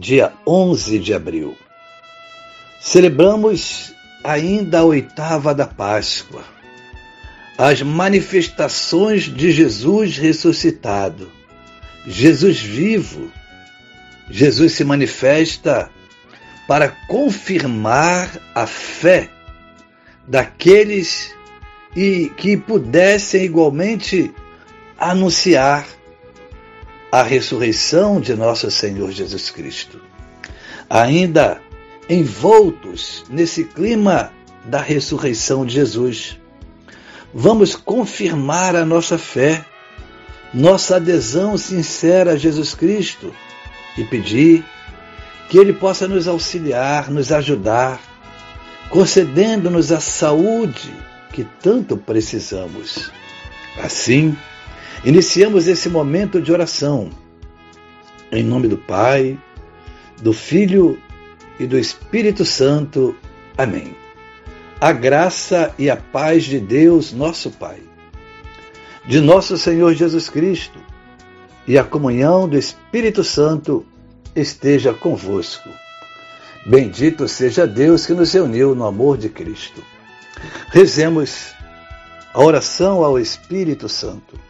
dia 11 de abril. Celebramos ainda a oitava da Páscoa, as manifestações de Jesus ressuscitado, Jesus vivo. Jesus se manifesta para confirmar a fé daqueles e que pudessem igualmente anunciar a ressurreição de nosso Senhor Jesus Cristo. Ainda envoltos nesse clima da ressurreição de Jesus, vamos confirmar a nossa fé, nossa adesão sincera a Jesus Cristo e pedir que Ele possa nos auxiliar, nos ajudar, concedendo-nos a saúde que tanto precisamos. Assim, Iniciamos esse momento de oração. Em nome do Pai, do Filho e do Espírito Santo. Amém. A graça e a paz de Deus, nosso Pai, de nosso Senhor Jesus Cristo e a comunhão do Espírito Santo esteja convosco. Bendito seja Deus que nos reuniu no amor de Cristo. Rezemos a oração ao Espírito Santo.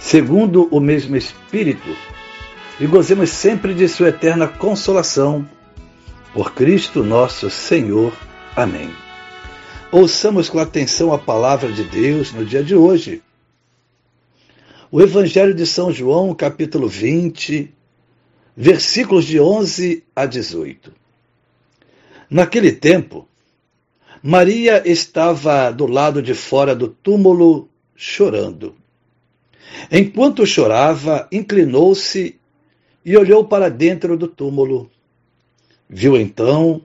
segundo o mesmo Espírito, e gozemos sempre de Sua eterna consolação. Por Cristo nosso Senhor. Amém. Ouçamos com atenção a palavra de Deus no dia de hoje. O Evangelho de São João, capítulo 20, versículos de 11 a 18. Naquele tempo, Maria estava do lado de fora do túmulo chorando. Enquanto chorava, inclinou-se e olhou para dentro do túmulo. Viu então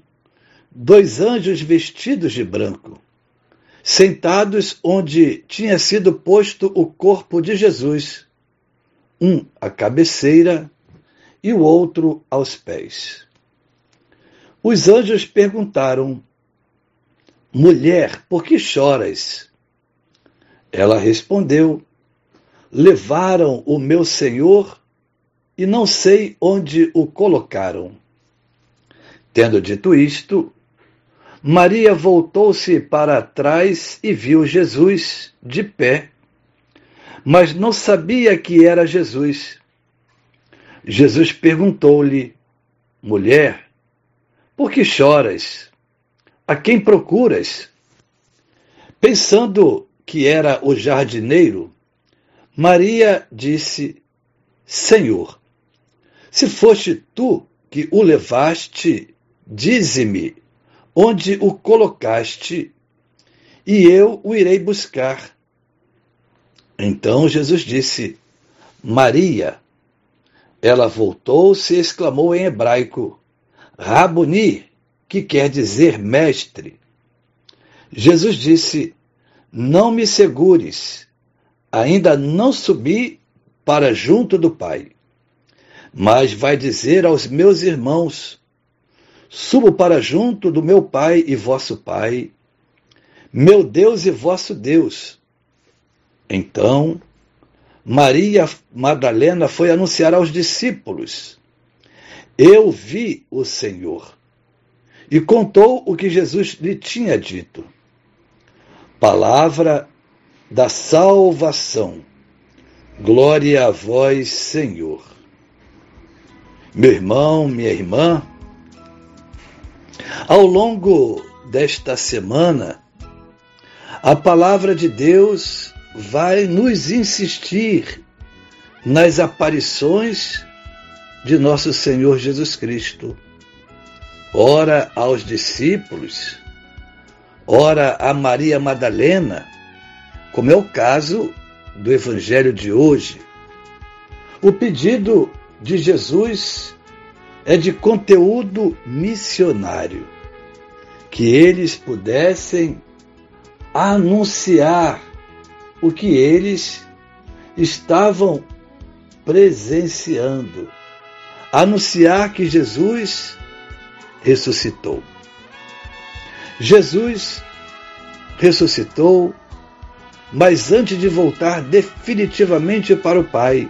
dois anjos vestidos de branco, sentados onde tinha sido posto o corpo de Jesus, um à cabeceira e o outro aos pés. Os anjos perguntaram: Mulher, por que choras? Ela respondeu: levaram o meu senhor e não sei onde o colocaram. Tendo dito isto, Maria voltou-se para trás e viu Jesus de pé, mas não sabia que era Jesus. Jesus perguntou-lhe: Mulher, por que choras? A quem procuras? Pensando que era o jardineiro, Maria disse: Senhor, se foste tu que o levaste, dize-me onde o colocaste, e eu o irei buscar. Então Jesus disse: Maria. Ela voltou-se e exclamou em hebraico: Rabuni, que quer dizer mestre. Jesus disse: Não me segures ainda não subi para junto do Pai. Mas vai dizer aos meus irmãos: Subo para junto do meu Pai e vosso Pai, meu Deus e vosso Deus. Então, Maria Madalena foi anunciar aos discípulos: Eu vi o Senhor. E contou o que Jesus lhe tinha dito. Palavra da salvação. Glória a vós, Senhor. Meu irmão, minha irmã, ao longo desta semana, a palavra de Deus vai nos insistir nas aparições de nosso Senhor Jesus Cristo. Ora aos discípulos, ora a Maria Madalena, como é o caso do Evangelho de hoje. O pedido de Jesus é de conteúdo missionário, que eles pudessem anunciar o que eles estavam presenciando, anunciar que Jesus ressuscitou. Jesus ressuscitou, mas antes de voltar definitivamente para o Pai,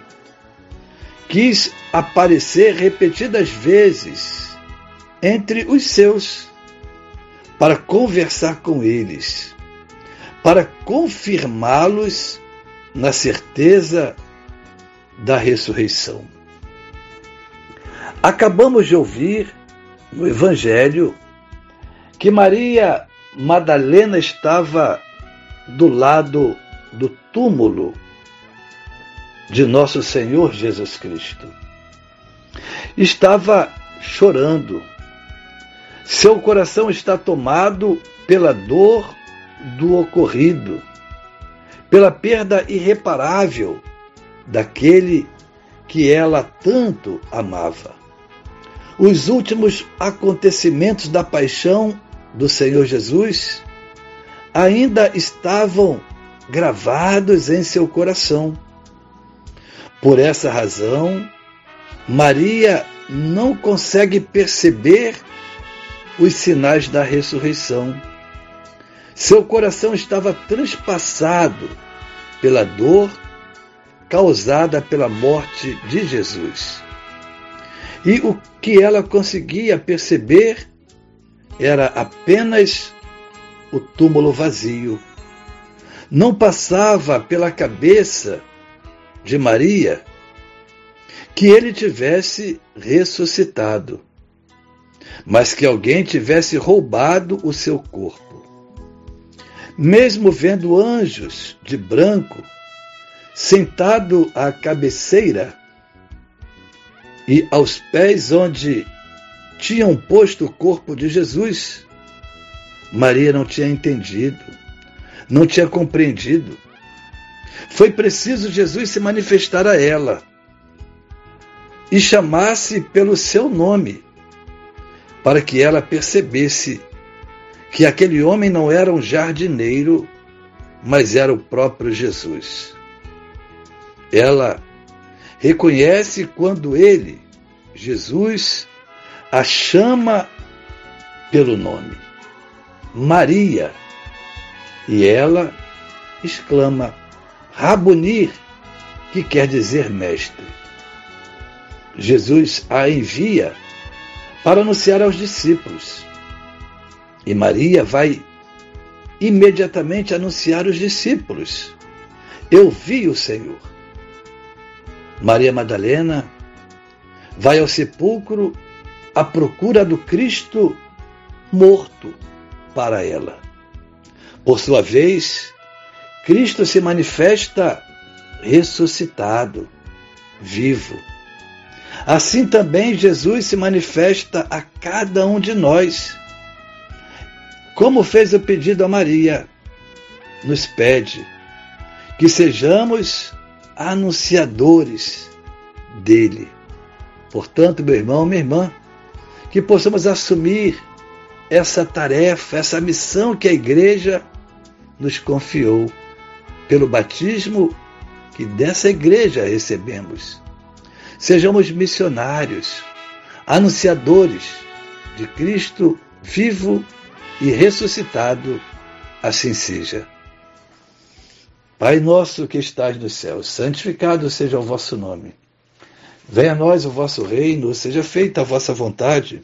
quis aparecer repetidas vezes entre os seus para conversar com eles, para confirmá-los na certeza da ressurreição. Acabamos de ouvir no Evangelho que Maria Madalena estava do lado do túmulo de nosso Senhor Jesus Cristo. Estava chorando. Seu coração está tomado pela dor do ocorrido, pela perda irreparável daquele que ela tanto amava. Os últimos acontecimentos da paixão do Senhor Jesus ainda estavam gravados em seu coração. Por essa razão, Maria não consegue perceber os sinais da ressurreição. Seu coração estava transpassado pela dor causada pela morte de Jesus. E o que ela conseguia perceber era apenas o túmulo vazio. Não passava pela cabeça de Maria que ele tivesse ressuscitado, mas que alguém tivesse roubado o seu corpo. Mesmo vendo anjos de branco sentado à cabeceira e aos pés onde tinham posto o corpo de Jesus, Maria não tinha entendido, não tinha compreendido. Foi preciso Jesus se manifestar a ela e chamasse pelo seu nome, para que ela percebesse que aquele homem não era um jardineiro, mas era o próprio Jesus. Ela reconhece quando ele, Jesus, a chama pelo nome, Maria, e ela exclama, Rabunir, que quer dizer mestre. Jesus a envia para anunciar aos discípulos. E Maria vai imediatamente anunciar aos discípulos: Eu vi o Senhor. Maria Madalena vai ao sepulcro à procura do Cristo morto para ela. Por sua vez, Cristo se manifesta ressuscitado, vivo. Assim também Jesus se manifesta a cada um de nós. Como fez o pedido a Maria, nos pede que sejamos anunciadores dele. Portanto, meu irmão, minha irmã, que possamos assumir essa tarefa, essa missão que a igreja nos confiou pelo batismo que dessa igreja recebemos. Sejamos missionários, anunciadores de Cristo vivo e ressuscitado, assim seja. Pai nosso que estás nos céus, santificado seja o vosso nome. Venha a nós o vosso reino, seja feita a vossa vontade,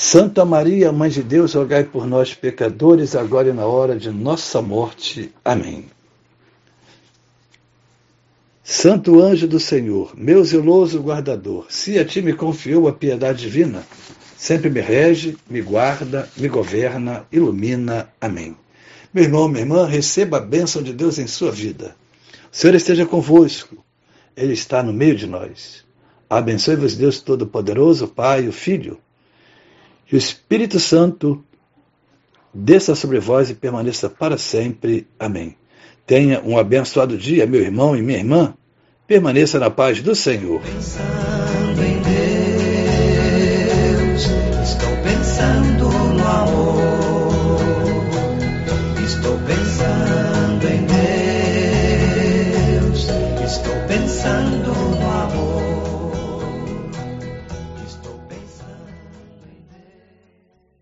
Santa Maria, Mãe de Deus, rogai por nós, pecadores, agora e na hora de nossa morte. Amém. Santo anjo do Senhor, meu zeloso guardador, se a ti me confiou a piedade divina, sempre me rege, me guarda, me governa, ilumina. Amém. Meu irmão, minha irmã, receba a bênção de Deus em sua vida. O Senhor esteja convosco. Ele está no meio de nós. Abençoe-vos Deus Todo-Poderoso, Pai, o Filho que o Espírito Santo desça sobre vós e permaneça para sempre. Amém. Tenha um abençoado dia, meu irmão e minha irmã. Permaneça na paz do Senhor. Pensando em Deus, estou pensando no amor.